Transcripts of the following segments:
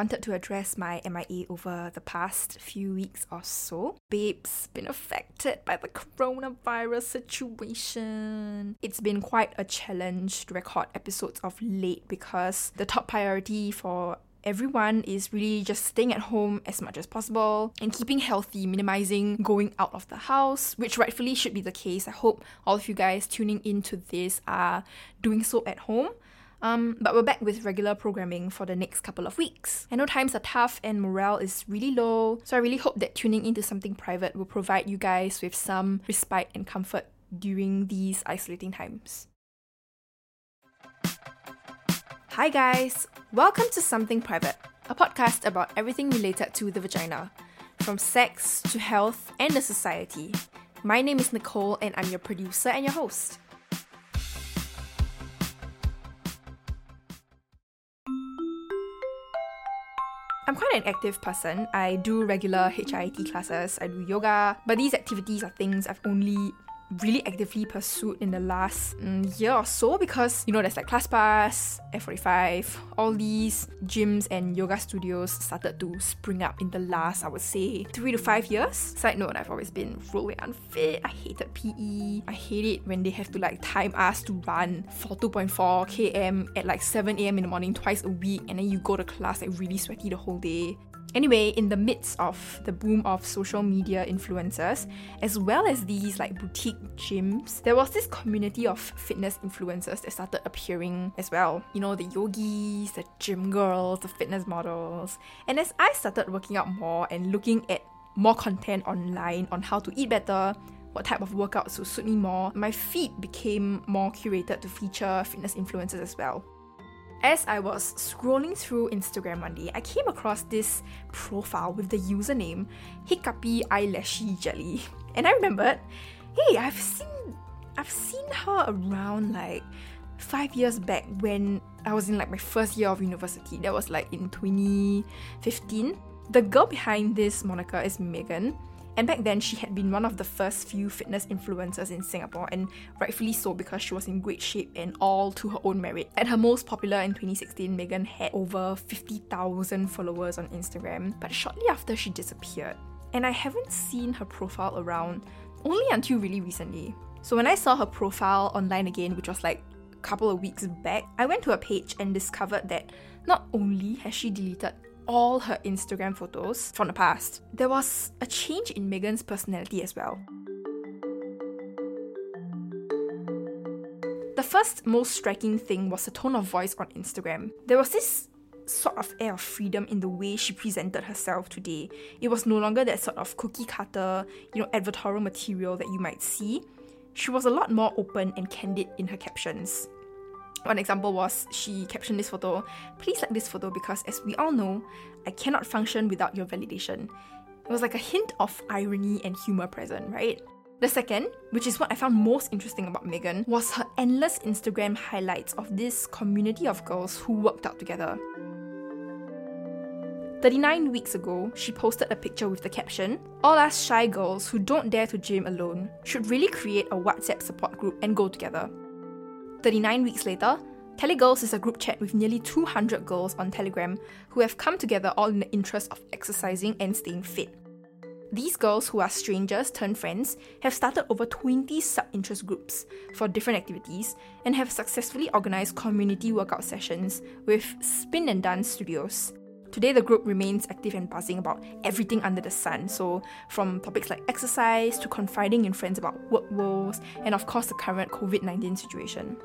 wanted to address my MIA over the past few weeks or so. Babe's been affected by the coronavirus situation. It's been quite a challenge to record episodes of late because the top priority for everyone is really just staying at home as much as possible and keeping healthy, minimizing going out of the house, which rightfully should be the case. I hope all of you guys tuning into this are doing so at home. Um, but we're back with regular programming for the next couple of weeks. I know times are tough and morale is really low, so I really hope that tuning into something private will provide you guys with some respite and comfort during these isolating times. Hi, guys! Welcome to Something Private, a podcast about everything related to the vagina, from sex to health and the society. My name is Nicole, and I'm your producer and your host. I'm quite an active person. I do regular HIIT classes, I do yoga, but these activities are things I've only really actively pursued in the last mm, year or so because you know there's like ClassPass, F45, all these gyms and yoga studios started to spring up in the last I would say three to five years. Side note, I've always been really unfit. I hated PE. I hate it when they have to like time us to run for 2.4 km at like 7 a.m. in the morning twice a week and then you go to class like really sweaty the whole day. Anyway, in the midst of the boom of social media influencers, as well as these like boutique gyms, there was this community of fitness influencers that started appearing as well. You know, the yogis, the gym girls, the fitness models. And as I started working out more and looking at more content online on how to eat better, what type of workouts would suit me more, my feed became more curated to feature fitness influencers as well. As I was scrolling through Instagram one day, I came across this profile with the username Hiccupy Eyelashy Jelly. And I remembered, hey, I've seen I've seen her around like five years back when I was in like my first year of university. That was like in 2015. The girl behind this moniker is Megan. And back then, she had been one of the first few fitness influencers in Singapore, and rightfully so because she was in great shape and all to her own merit. At her most popular in 2016, Megan had over 50,000 followers on Instagram, but shortly after she disappeared. And I haven't seen her profile around only until really recently. So when I saw her profile online again, which was like a couple of weeks back, I went to her page and discovered that not only has she deleted all her Instagram photos from the past. There was a change in Megan's personality as well. The first most striking thing was the tone of voice on Instagram. There was this sort of air of freedom in the way she presented herself today. It was no longer that sort of cookie cutter, you know, advertorial material that you might see. She was a lot more open and candid in her captions. One example was she captioned this photo Please like this photo because, as we all know, I cannot function without your validation. It was like a hint of irony and humor present, right? The second, which is what I found most interesting about Megan, was her endless Instagram highlights of this community of girls who worked out together. 39 weeks ago, she posted a picture with the caption All us shy girls who don't dare to gym alone should really create a WhatsApp support group and go together. 39 weeks later, Telegirls is a group chat with nearly 200 girls on Telegram who have come together all in the interest of exercising and staying fit. These girls, who are strangers turned friends, have started over 20 sub interest groups for different activities and have successfully organized community workout sessions with Spin and Dance Studios. Today, the group remains active and buzzing about everything under the sun. So, from topics like exercise to confiding in friends about work woes, and of course, the current COVID 19 situation.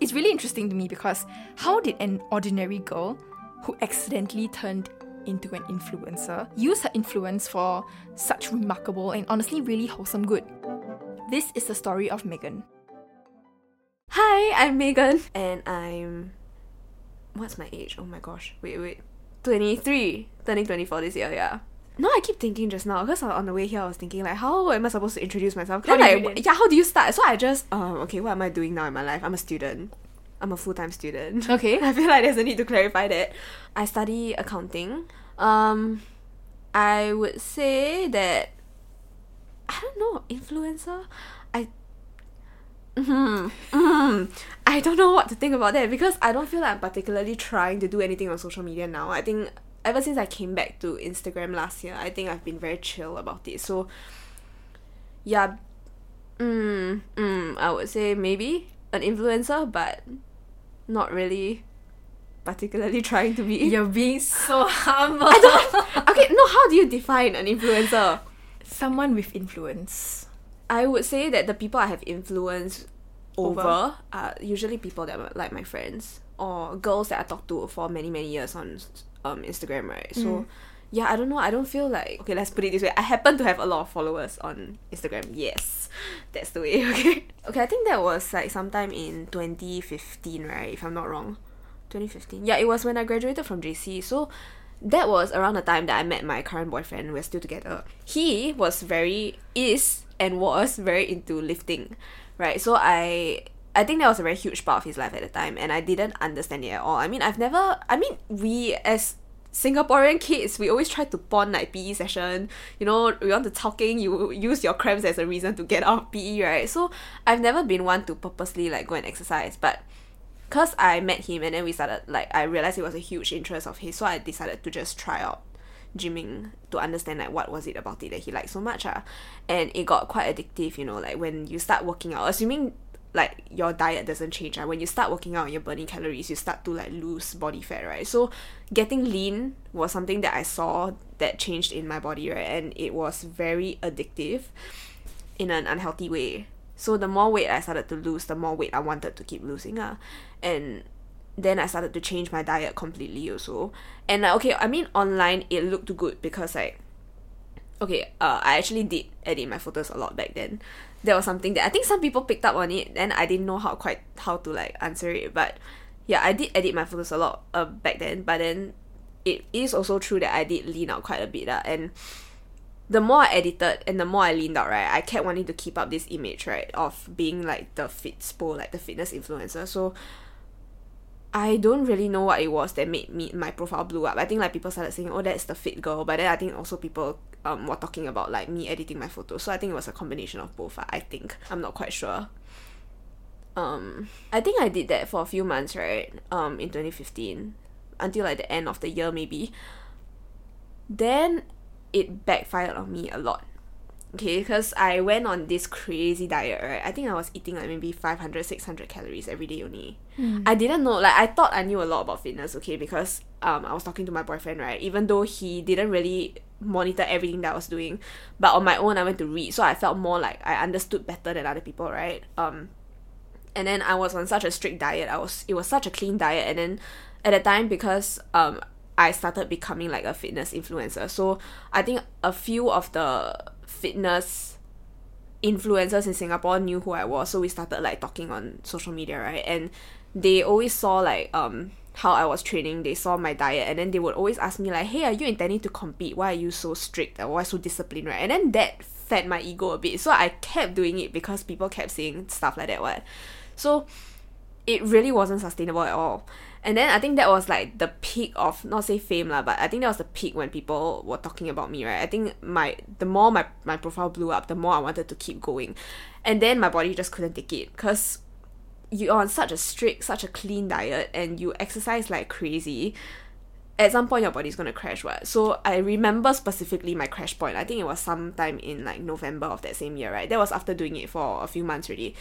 It's really interesting to me because how did an ordinary girl who accidentally turned into an influencer use her influence for such remarkable and honestly really wholesome good? This is the story of Megan. Hi, I'm Megan, and I'm. What's my age? Oh my gosh. Wait, wait. 23. Turning 24 this year, yeah. No, I keep thinking just now because on the way here I was thinking like, how am I supposed to introduce myself? How Then do you like, yeah, how do you start? So I just, um, okay, what am I doing now in my life? I'm a student. I'm a full time student. Okay. I feel like there's a need to clarify that. I study accounting. Um, I would say that I don't know influencer. I. Mm-hmm, mm-hmm. I don't know what to think about that because I don't feel like I'm particularly trying to do anything on social media now. I think ever since I came back to Instagram last year, I think I've been very chill about it. So yeah, mm, mm, I would say maybe an influencer, but not really particularly trying to be. You're being so humble. okay, no, how do you define an influencer? Someone with influence. I would say that the people I have influence over, Over. are usually people that are like my friends or girls that I talked to for many many years on um Instagram, right? So yeah, I don't know. I don't feel like okay. Let's put it this way. I happen to have a lot of followers on Instagram. Yes, that's the way. Okay. Okay. I think that was like sometime in 2015, right? If I'm not wrong. 2015. Yeah, it was when I graduated from JC. So that was around the time that I met my current boyfriend. We're still together. He was very is and was very into lifting, right? So I I think that was a very huge part of his life at the time, and I didn't understand it at all. I mean, I've never. I mean, we as Singaporean kids, we always try to pawn like PE session. You know, we want to talking, you use your cramps as a reason to get out PE, right? So I've never been one to purposely like go and exercise, but cause I met him and then we started like I realized it was a huge interest of his, so I decided to just try out gymming to understand like what was it about it that he liked so much ah. and it got quite addictive you know like when you start working out. Assuming like your diet doesn't change right when you start working out you're burning calories you start to like lose body fat right? So getting lean was something that I saw that changed in my body right? And it was very addictive in an unhealthy way. So the more weight I started to lose the more weight I wanted to keep losing ah. and then I started to change my diet completely also. And like, okay, I mean online it looked good because like okay, uh I actually did edit my photos a lot back then. That was something that I think some people picked up on it and I didn't know how quite how to like answer it. But yeah, I did edit my photos a lot uh, back then, but then it is also true that I did lean out quite a bit uh, and the more I edited and the more I leaned out, right, I kept wanting to keep up this image, right, of being like the fitspo, like the fitness influencer. So I don't really know what it was that made me my profile blew up. I think like people started saying, "Oh, that's the fit girl," but then I think also people um were talking about like me editing my photos. So I think it was a combination of both. I think I'm not quite sure. Um, I think I did that for a few months, right? Um, in 2015 until like the end of the year maybe. Then it backfired on me a lot. Okay, because I went on this crazy diet, right? I think I was eating like maybe 500, 600 calories every day only. I didn't know, like, I thought I knew a lot about fitness, okay, because um, I was talking to my boyfriend, right? Even though he didn't really monitor everything that I was doing, but on my own, I went to read, so I felt more like I understood better than other people, right? Um, and then I was on such a strict diet. I was it was such a clean diet, and then at the time because um I started becoming like a fitness influencer. So I think a few of the fitness influencers in Singapore knew who I was, so we started like talking on social media, right? And they always saw like um how I was training, they saw my diet, and then they would always ask me like, "Hey, are you intending to compete? Why are you so strict? Or why so disciplined?" Right? And then that fed my ego a bit, so I kept doing it because people kept saying stuff like that. What? So it really wasn't sustainable at all. And then I think that was like the peak of not say fame lah, but I think that was the peak when people were talking about me, right? I think my the more my, my profile blew up, the more I wanted to keep going. And then my body just couldn't take it because you're on such a strict, such a clean diet and you exercise like crazy. At some point your body's gonna crash what? So I remember specifically my crash point. I think it was sometime in like November of that same year, right? That was after doing it for a few months already.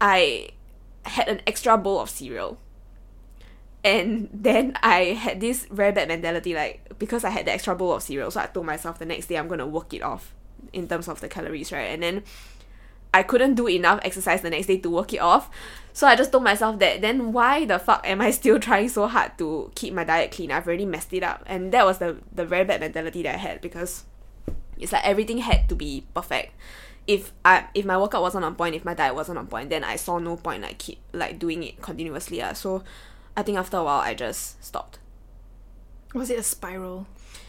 I had an extra bowl of cereal and then I had this very bad mentality, like because I had the extra bowl of cereal, so I told myself the next day I'm gonna work it off in terms of the calories, right? And then I couldn't do enough exercise the next day to work it off. So I just told myself that then why the fuck am I still trying so hard to keep my diet clean? I've already messed it up. And that was the the very bad mentality that I had because it's like everything had to be perfect. If I if my workout wasn't on point, if my diet wasn't on point, then I saw no point like keep like doing it continuously. Uh. So I think after a while I just stopped. Was it a spiral?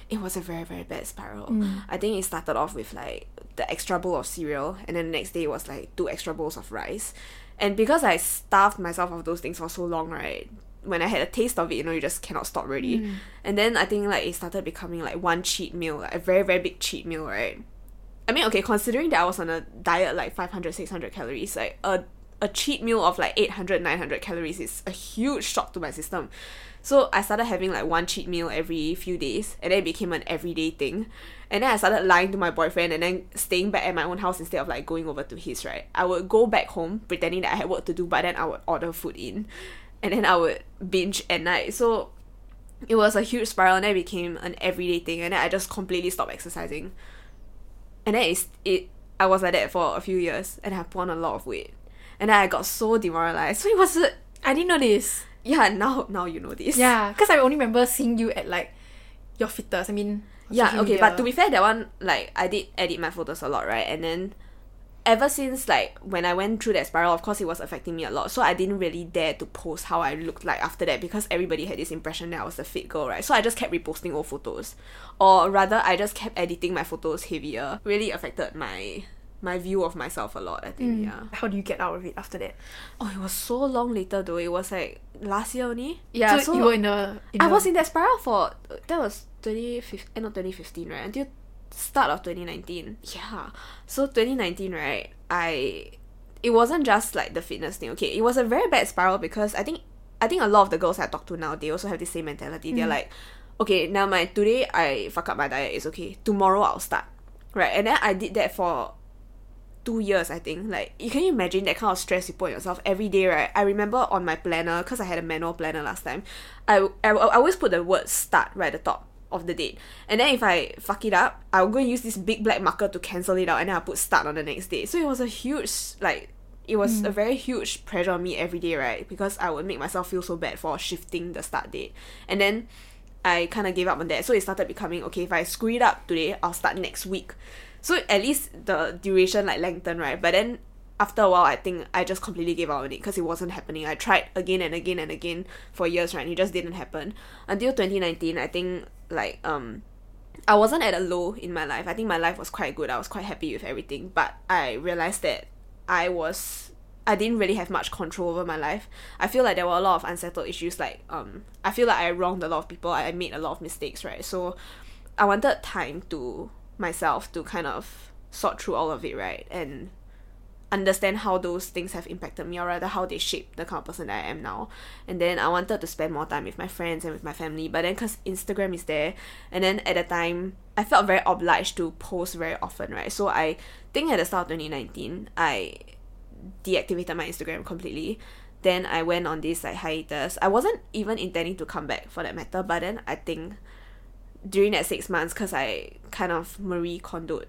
It was a very, very bad spiral. I think it started off with like the extra bowl of cereal and then the next day it was like two extra bowls of rice. And because I starved myself of those things for so long, right? When I had a taste of it, you know, you just cannot stop really. And then I think like it started becoming like one cheat meal, like a very, very big cheat meal, right? I mean, okay, considering that I was on a diet like 500, 600 calories, like a, a cheat meal of like 800 900 calories is a huge shock to my system. So i started having like one cheat meal every few days and then it became an everyday thing. And then i started lying to my boyfriend and then staying back at my own house instead of like going over to his right? I would go back home pretending that i had work to do but then i would order food in and then i would binge at night. So it was a huge spiral and then it became an everyday thing and then i just completely stopped exercising and then it's, it I was like that for a few years and I put on a lot of weight. And then I got so demoralized. So it was a, I didn't know this. yeah, now now you know this. Yeah, because I only remember seeing you at like your fittest. I mean, Yeah, okay, media. but to be fair, that one like I did edit my photos a lot, right? And then ever since like when I went through that spiral, of course it was affecting me a lot. So I didn't really dare to post how I looked like after that because everybody had this impression that I was the fit girl, right? So I just kept reposting old photos. Or rather I just kept editing my photos heavier. Really affected my my view of myself a lot, I think, Mm. yeah. How do you get out of it after that? Oh, it was so long later though. It was like last year only. Yeah, so, you were in the. In I the- was in that spiral for that was 2015 end of 2015 right until start of 2019 yeah. So 2019 right I it wasn't just like the fitness thing. Okay it was a very bad spiral because I think I think a lot of the girls I talk to now they also have the same mentality. They're Mm. like okay now my today I fuck up my diet is okay. Tomorrow I'll start. Right and then I did that for two years I think. Like you can you imagine that kind of stress you put on yourself every day right? I remember on my planner because I had a manual planner last time I, I, I always put the word start right at the top of the date and then if I fuck it up I'll go and use this big black marker to cancel it out and then I'll put start on the next day so it was a huge like it was a mm. very huge pressure on me every day right because I would make myself feel so bad for shifting the start date and then I kind of gave up on that. So it started becoming okay. If I screw it up today, I'll start next week. So at least the duration like lengthened, right? But then after a while, I think I just completely gave up on it because it wasn't happening. I tried again and again and again for years, right? And it just didn't happen until 2019. I think like um. I wasn't at a low in my life. I think my life was quite good. I was quite happy with everything. But I realized that I was I didn't really have much control over my life. I feel like there were a lot of unsettled issues. Like um, I feel like I wronged a lot of people. I made a lot of mistakes, right? So I wanted time to myself to kind of sort through all of it, right, and understand how those things have impacted me, or rather how they shaped the kind of person that I am now. And then I wanted to spend more time with my friends and with my family. But then because Instagram is there, and then at the time I felt very obliged to post very often, right? So I think at the start of 2019, I deactivated my Instagram completely. Then I went on this like hiatus. I wasn't even intending to come back for that matter, but then I think during that six months, because I kind of Marie Kondoed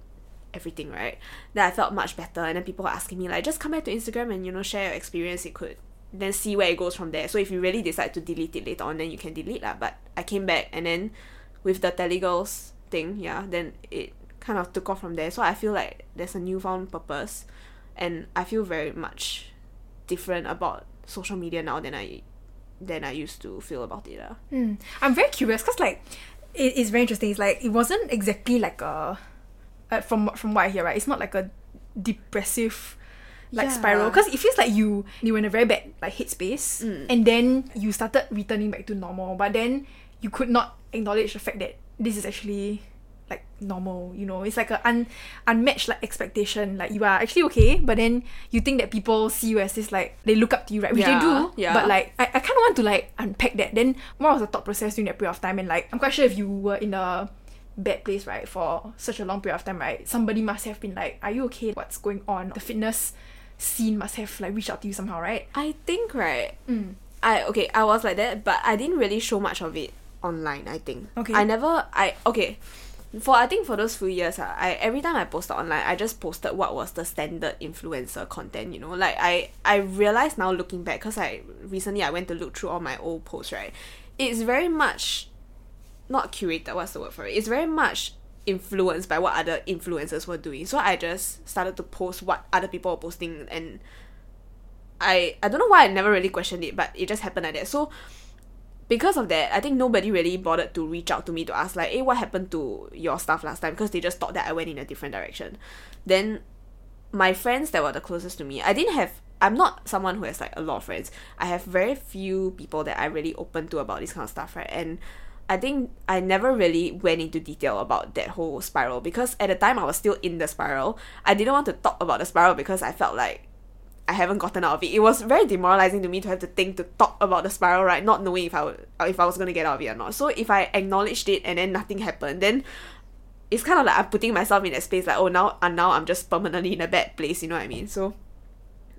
everything, right? That I felt much better, and then people were asking me like, just come back to Instagram and you know share your experience. It could then see where it goes from there. So if you really decide to delete it later on, then you can delete lah. But I came back, and then with the Telegirls thing, yeah, then it kind of took off from there. So I feel like there's a newfound purpose, and I feel very much different about social media now than I than I used to feel about it. lah. Hmm. I'm very curious because like it is very interesting. It's like it wasn't exactly like a uh, from from what I hear, right? It's not like a depressive like Yeah. spiral because it feels like you you were in a very bad like headspace Mm. and then you started returning back to normal, but then you could not acknowledge the fact that this is actually like normal you know it's like a un- unmatched like expectation like you are actually okay but then you think that people see you as this like they look up to you right which Yeah, they do yeah. but like I, I kind of want to like unpack that then what was the thought process during that period of time and like i'm quite sure if you were in a bad place right for such a long period of time right somebody must have been like are you okay what's going on the fitness scene must have like reached out to you somehow right I think right. mm. I okay, I was like that, but I didn't really show much of it online. I think. Okay. I never. I okay. For I think for those few years, ah, I every time I posted online, I just posted what was the standard influencer content. You know, like I I realized now looking back, cause I recently I went to look through all my old posts. Right, it's very much not curated. What's the word for it? It's very much influenced by what other influencers were doing. So I just started to post what other people were posting and I I don't know why I never really questioned it, but it just happened like that. So because of that, I think nobody really bothered to reach out to me to ask like, "Hey, what happened to your stuff last time?" Because they just thought that I went in a different direction. Then my friends that were the closest to me, I didn't have. I'm not someone who has like a lot of friends. I have very few people that I really open to about this kind of stuff, right? And I think I never really went into detail about that whole spiral because at the time I was still in the spiral. I didn't want to talk about the spiral because I felt like I haven't gotten out of it. It was very demoralizing to me to have to think to talk about the spiral, right? Not knowing if I would, if I was gonna get out of it or not. So if I acknowledged it and then nothing happened, then it's kind of like I'm putting myself in that space like oh now and now I'm just permanently in a bad place, you know what I mean? So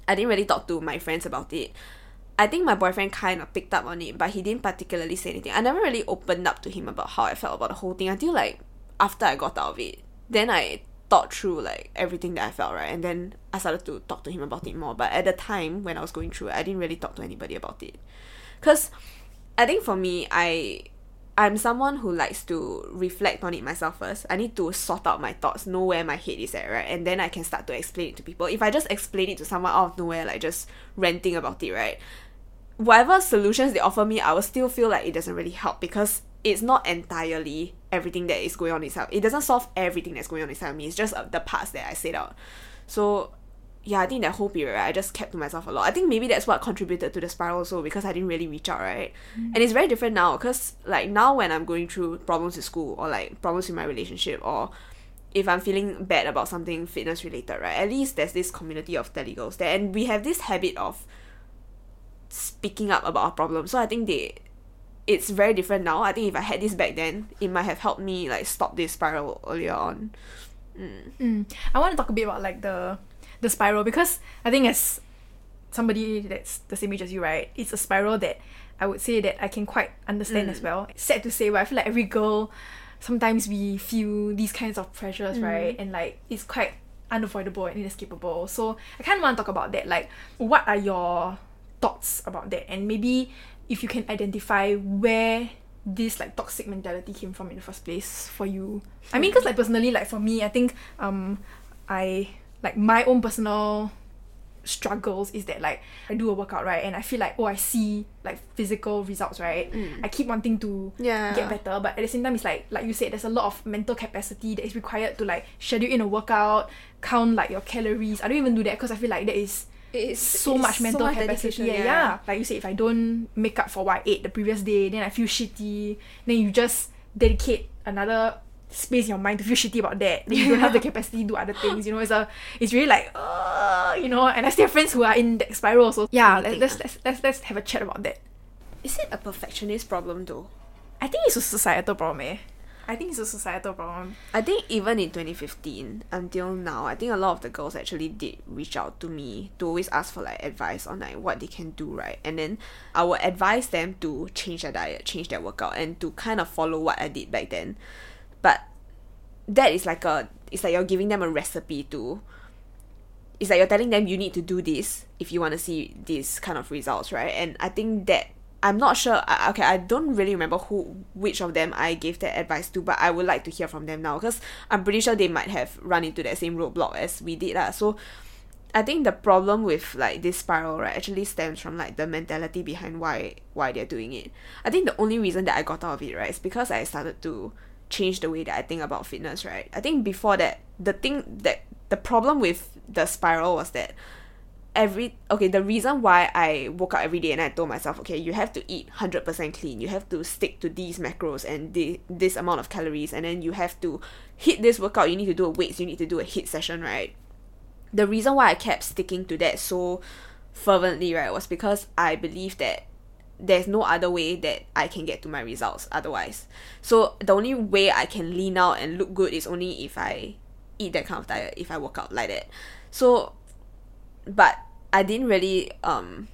I didn't really talk to my friends about it. I think my boyfriend kind of picked up on it, but he didn't particularly say anything. I never really opened up to him about how I felt about the whole thing until like after I got out of it. Then I thought through like everything that I felt, right? And then I started to talk to him about it more. But at the time when I was going through it, I didn't really talk to anybody about it. Cause I think for me, I I'm someone who likes to reflect on it myself first. I need to sort out my thoughts, know where my head is at, right? And then I can start to explain it to people. If I just explain it to someone out of nowhere, like just ranting about it, right? Whatever solutions they offer me, I will still feel like it doesn't really help because it's not entirely everything that is going on inside. It doesn't solve everything that's going on inside me. It's just uh, the parts that I said out. So yeah, I think that whole period, right, I just kept to myself a lot. I think maybe that's what contributed to the spiral also because I didn't really reach out, right? Mm. And it's very different now because, like, now when I'm going through problems in school or, like, problems in my relationship or if I'm feeling bad about something fitness related, right, at least there's this community of telegirls there. And we have this habit of speaking up about our problems. So I think they, it's very different now. I think if I had this back then, it might have helped me, like, stop this spiral earlier on. Mm. Mm. I want to talk a bit about, like, the the spiral because I think as somebody that's the same age as you, right, it's a spiral that I would say that I can quite understand mm. as well. Sad to say, but I feel like every girl sometimes we feel these kinds of pressures, mm. right? And like it's quite unavoidable and inescapable. So I kind of want to talk about that. Like, what are your thoughts about that? And maybe if you can identify where this like toxic mentality came from in the first place for you. I mean, because like personally, like for me, I think um I like my own personal struggles is that like I do a workout right and I feel like oh I see like physical results right mm. I keep wanting to yeah. get better but at the same time it's like like you said there's a lot of mental capacity that is required to like schedule in a workout count like your calories I don't even do that because I feel like that is it's so much mental so much capacity yeah. yeah like you said if I don't make up for what I ate the previous day then I feel shitty then you just dedicate another space in your mind to feel shitty about that. Then you don't have the capacity to do other things. You know, it's a it's really like uh, you know. And I still have friends who are in that spiral. So yeah, let's let's, let's let's let's have a chat about that. Is it a perfectionist problem though? I think it's a societal problem. Eh? I think it's a societal problem. I think even in 2015 until now, I think a lot of the girls actually did reach out to me to always ask for like advice on like what they can do, right? And then I would advise them to change their diet, change their workout, and to kind of follow what I did back then but that is like a it's like you're giving them a recipe to it's like you're telling them you need to do this if you want to see these kind of results right and i think that i'm not sure okay i don't really remember who which of them i gave that advice to but i would like to hear from them now because i'm pretty sure they might have run into that same roadblock as we did lah. so I think the problem with like this spiral right actually stems from like the mentality behind why why they're doing it. I think the only reason that I got out of it right is because I started to change the way that I think about fitness, right? I think before that, the thing that the problem with the spiral was that every okay the reason why i woke up every day and i told myself okay you have to eat 100% clean you have to stick to these macros and the, this amount of calories and then you have to HIIT this workout you need to do a weights you need to do a hit session right the reason why i kept sticking to that so fervently right was because i believe that there's no other way that I can get to my results otherwise. So the only way I can lean out and look good is only if I eat that kind of diet, if I work out like that. So but I didn't really um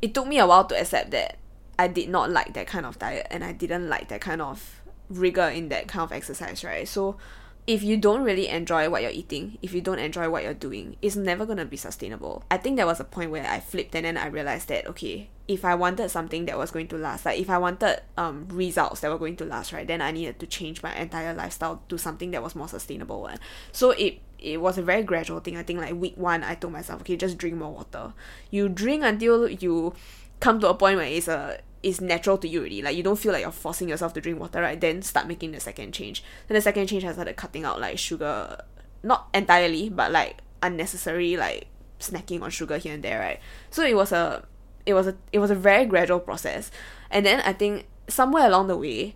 it took me a while to accept that I did not like that kind of diet and I didn't like that kind of rigor in that kind of exercise, right? So if you don't really enjoy what you're eating, if you don't enjoy what you're doing, it's never gonna be sustainable. I think there was a point where I flipped and then I realized that okay, if I wanted something that was going to last, like if I wanted um results that were going to last, right, then I needed to change my entire lifestyle to something that was more sustainable one. So it it was a very gradual thing. I think like week one I told myself, okay, just drink more water. You drink until you come to a point where it's a it's natural to you already. Like you don't feel like you're forcing yourself to drink water, right? Then start making the second change. Then the second change I started cutting out like sugar not entirely, but like unnecessary like snacking on sugar here and there, right? So it was a it was a it was a very gradual process and then i think somewhere along the way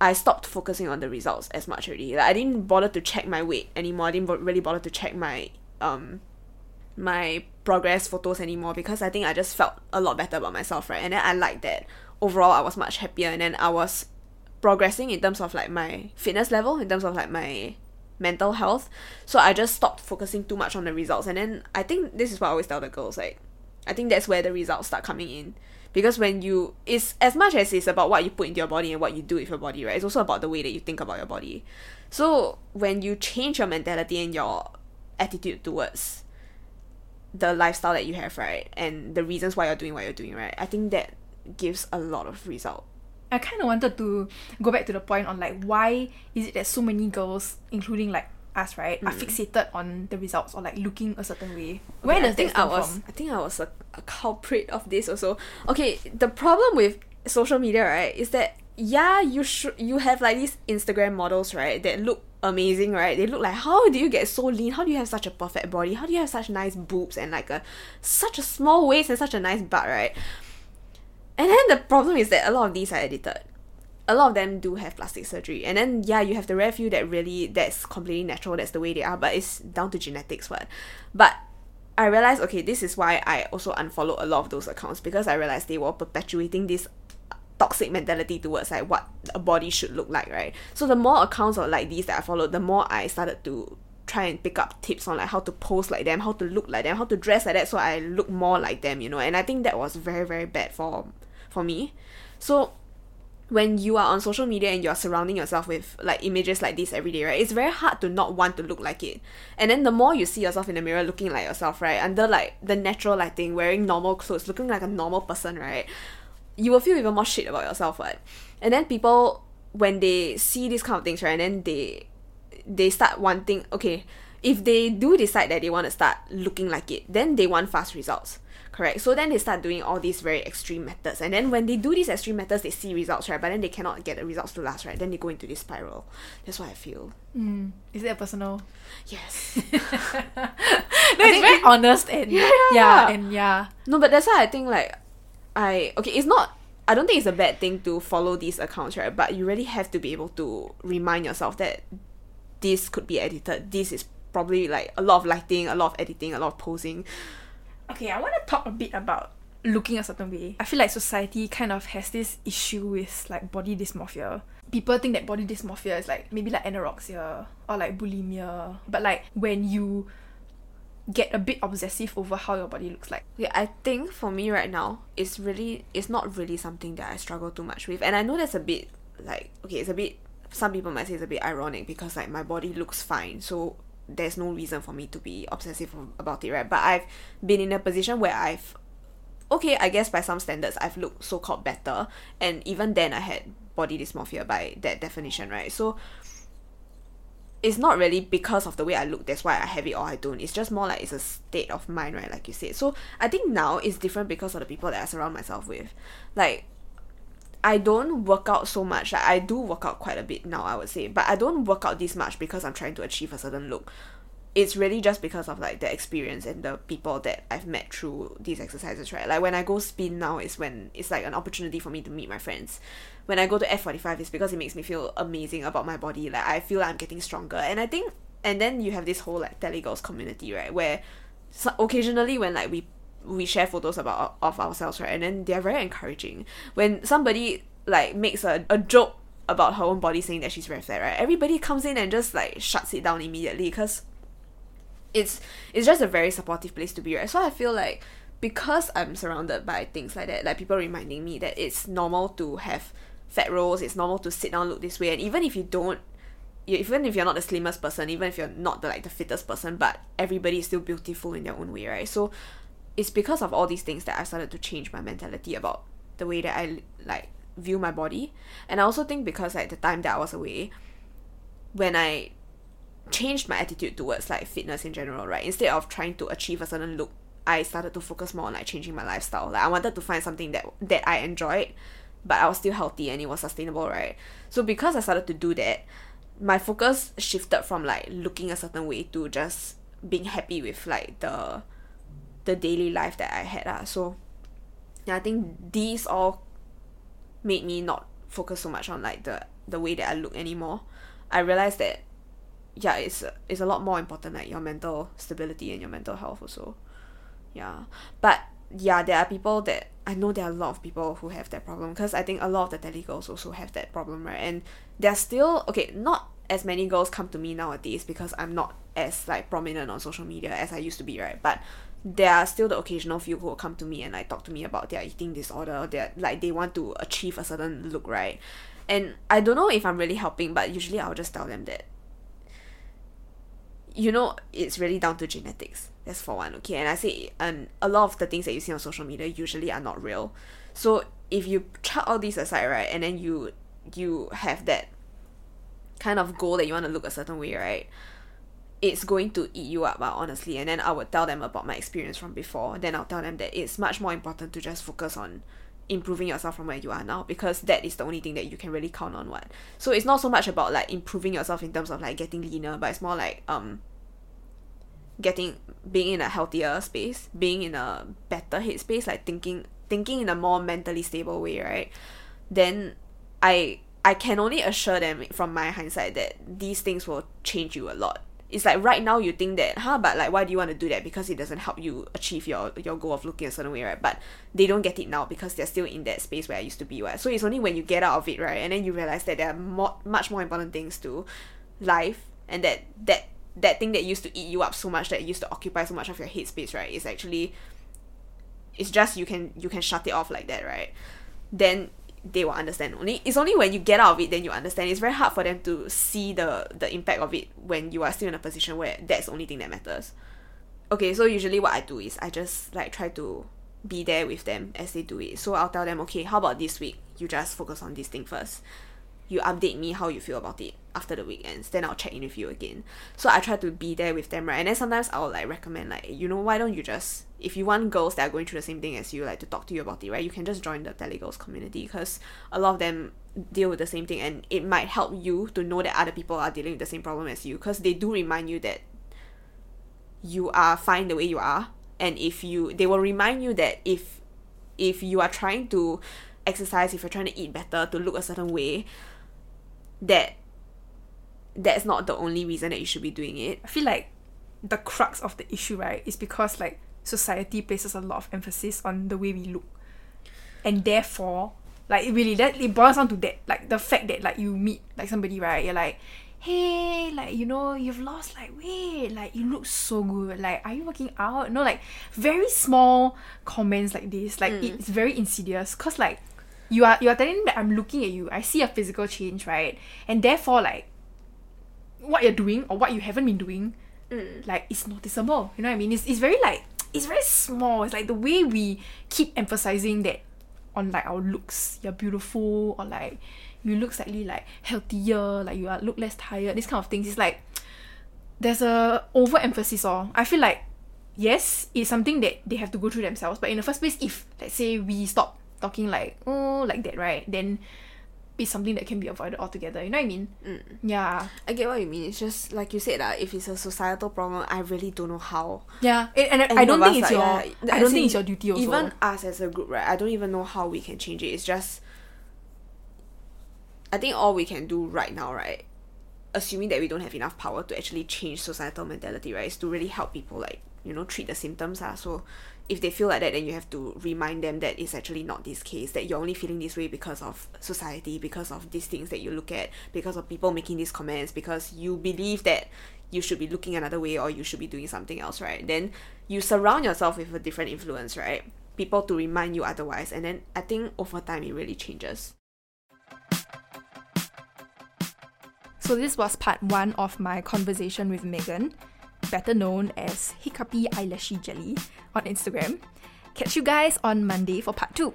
i stopped focusing on the results as much already like i didn't bother to check my weight anymore i didn't really bother to check my um my progress photos anymore because I think I just felt a lot better about myself, right? And then I liked that overall I was much happier and then I was progressing in terms of like my fitness level, in terms of like my mental health. So I just stopped focusing too much on the results. And then I think this is what I always tell the girls, like I think that's where the results start coming in. Because when you it's as much as it's about what you put into your body and what you do with your body, right? It's also about the way that you think about your body. So when you change your mentality and your attitude towards the lifestyle that you have, right? And the reasons why you're doing what you're doing, right? I think that gives a lot of result. I kind of wanted to go back to the point on like why is it that so many girls, including like us, right, are mm. fixated on the results or like looking a certain way. Where Okay, does I think I was from? I think I was a, a culprit of this also. Okay, the problem with social media, right, is that yeah, you should you have like these Instagram models, right, that look amazing, right? They look like how do you get so lean? How do you have such a perfect body? How do you have such nice boobs and like a such a small waist and such a nice butt, right? And then the problem is that a lot of these are edited. A lot of them do have plastic surgery. And then yeah, you have the rare few that really that's completely natural, that's the way they are, but it's down to genetics what. But I realized okay, this is why I also unfollowed a lot of those accounts because I realized they were perpetuating this toxic mentality towards like what a body should look like, right? So the more accounts of like these that I followed, the more I started to try and pick up tips on like how to pose like them, how to look like them, how to dress like that so I look more like them, you know. And I think that was very, very bad for for me. So when you are on social media and you're surrounding yourself with like images like this every day, right? It's very hard to not want to look like it. And then the more you see yourself in the mirror looking like yourself, right? Under like the natural lighting, wearing normal clothes, looking like a normal person, right? You will feel even more shit about yourself, right? And then people when they see these kind of things, right, and then they they start wanting okay, if they do decide that they want to start looking like it, then they want fast results. Correct. So then they start doing all these very extreme methods. And then when they do these extreme methods, they see results, right? But then they cannot get the results to last, right? Then they go into this spiral. That's what I feel. Mm. Is it a personal? Yes. no, it's very honest and Yeah. yeah, and yeah. no, but that's why I think like I okay, it's not I don't think it's a bad thing to follow these accounts, right? But you really have to be able to remind yourself that this could be edited. This is probably like a lot of lighting, a lot of editing, a lot of posing. Okay, I want to talk a bit about looking a certain way. I feel like society kind of has this issue with like body dysmorphia. People think that body dysmorphia is like maybe like anorexia or like bulimia. But like when you get a bit obsessive over how your body looks like. Yeah, I think for me right now, it's really it's not really something that I struggle too much with. And I know that's a bit like okay, it's a bit some people might say it's a bit ironic because like my body looks fine, so there's no reason for me to be obsessive about it, right? But I've been in a position where I've okay, I guess by some standards I've looked so called better and even then I had body dysmorphia by that definition, right? So it's not really because of the way I look that's why I have it or I don't. It's just more like it's a state of mind, right? Like you said. So I think now it's different because of the people that I surround myself with. Like I don't work out so much. Like, I do work out quite a bit now, I would say, but I don't work out this much because I'm trying to achieve a certain look. It's really just because of like the experience and the people that I've met through these exercises, right? Like when I go spin now is when it's like an opportunity for me to meet my friends. When I go to F45 it's because it makes me feel amazing about my body. Like I feel like I'm getting stronger. And I think and then you have this whole like telegirls community, right? Where so occasionally when like we we share photos about of ourselves right and then they're very encouraging when somebody like makes a, a joke about her own body saying that she's very fat right everybody comes in and just like shuts it down immediately because it's it's just a very supportive place to be right so i feel like because i'm surrounded by things like that like people reminding me that it's normal to have fat rolls it's normal to sit down look this way and even if you don't even if you're not the slimmest person even if you're not the like the fittest person but everybody is still beautiful in their own way right so it's because of all these things that I started to change my mentality about the way that I like view my body. And I also think because like the time that I was away, when I changed my attitude towards like fitness in general, right? Instead of trying to achieve a certain look, I started to focus more on like changing my lifestyle. Like I wanted to find something that that I enjoyed, but I was still healthy and it was sustainable, right? So because I started to do that, my focus shifted from like looking a certain way to just being happy with like the the daily life that I had. Uh. So yeah, I think these all made me not focus so much on like the the way that I look anymore. I realized that yeah, it's it's a lot more important like your mental stability and your mental health also. Yeah. But yeah, there are people that I know there are a lot of people who have that problem because I think a lot of the tele girls also have that problem, right? And they're still okay, not as many girls come to me nowadays because I'm not as like prominent on social media as I used to be, right? But there are still the occasional few who come to me and like talk to me about their eating disorder, that like they want to achieve a certain look, right? And I don't know if I'm really helping, but usually I'll just tell them that you know it's really down to genetics that's for one okay? And i say and a lot of the things that you see on social media usually are not real. So if you chuck all these aside right and then you you have that kind of goal that you want to look a certain way right it's going to eat you up uh, honestly. And then i would tell them about my experience from before. Then i'll tell them that it's much more important to just focus on improving yourself from where you are now because that is the only thing that you can really count on what? So it's not so much about like improving yourself in terms of like getting leaner but it's more like um getting being in a healthier space being in a better headspace like thinking thinking in a more mentally stable way right? Then i i can only assure them from my hindsight that these things will change you a lot. It's like right now you think that huh but like why do you want to do that? Because it doesn't help you achieve your your goal of looking a certain way right? But they don't get it now because they're still in that space where I used to be right? So it's only when you get out of it right? And then you realize that there are more much more important things to life and that that that thing that used to eat you up so much that used to occupy so much of your headspace right? Is actually it's just you can you can shut it off like that right? Then they will understand only it's only when you get out of it then you understand. It's very hard for them to see the the impact of it when you are still in a position where that's the only thing that matters. Okay so usually what i do is i just like try to be there with them as they do it. So i'll tell them okay how about this week? You just focus on this thing first you update me how you feel about it after the weekends then i'll check in with you again. So i try to be there with them right? And then sometimes i'll like recommend like you know why don't you just if you want girls that are going through the same thing as you like to talk to you about it right you can just join the telegirls community because a lot of them deal with the same thing and it might help you to know that other people are dealing with the same problem as you because they do remind you that you are fine the way you are and if you they will remind you that if if you are trying to exercise if you're trying to eat better to look a certain way that that's not the only reason that you should be doing it. I feel like the crux of the issue, right, is because like society places a lot of emphasis on the way we look. And therefore, like it really that it boils down to that. Like the fact that like you meet like somebody, right, you're like, hey, like you know, you've lost like weight, like you look so good. Like, are you working out? No, like very small comments like this, like Mm. it's very insidious. Cause like you are you are telling me that I'm looking at you, I see a physical change, right? And therefore like what you're doing or what you haven't been doing Mm. like it's noticeable. You know what i mean? It's, it's very like it's very small. It's like the way we keep emphasizing that on like our looks. You're beautiful or like you look slightly like healthier like you are look less tired this kind of things. It's like there's a overemphasis on i feel like yes it's something that they have to go through themselves. But in the first place if let's say we stop talking like oh like that right then it's something that can be avoided altogether you know what i mean Mm. yeah I get what you mean. It's just like you said, uh, if it's a societal problem, I really don't know how. yeah and, and I- i don't think it's your yeah, i don't think it's your duty also Even us as a group, right? I don't even know how we can change it. It's just, I think all we can do right now, right? Assuming that we don't have enough power to actually change societal mentality, right? Is to really help people, like you know, treat the symptoms. Ah, so if they feel like that, then you have to remind them that it's actually not this case. That you're only feeling this way because of society, because of these things that you look at, because of people making these comments, because you believe that you should be looking another way or you should be doing something else, right? Then you surround yourself with a different influence, right? People to remind you otherwise, and then I think over time it really changes. So this was part one of my conversation with Megan, better known as Hiccupy Eyelashy Jelly on Instagram. Catch you guys on Monday for part two.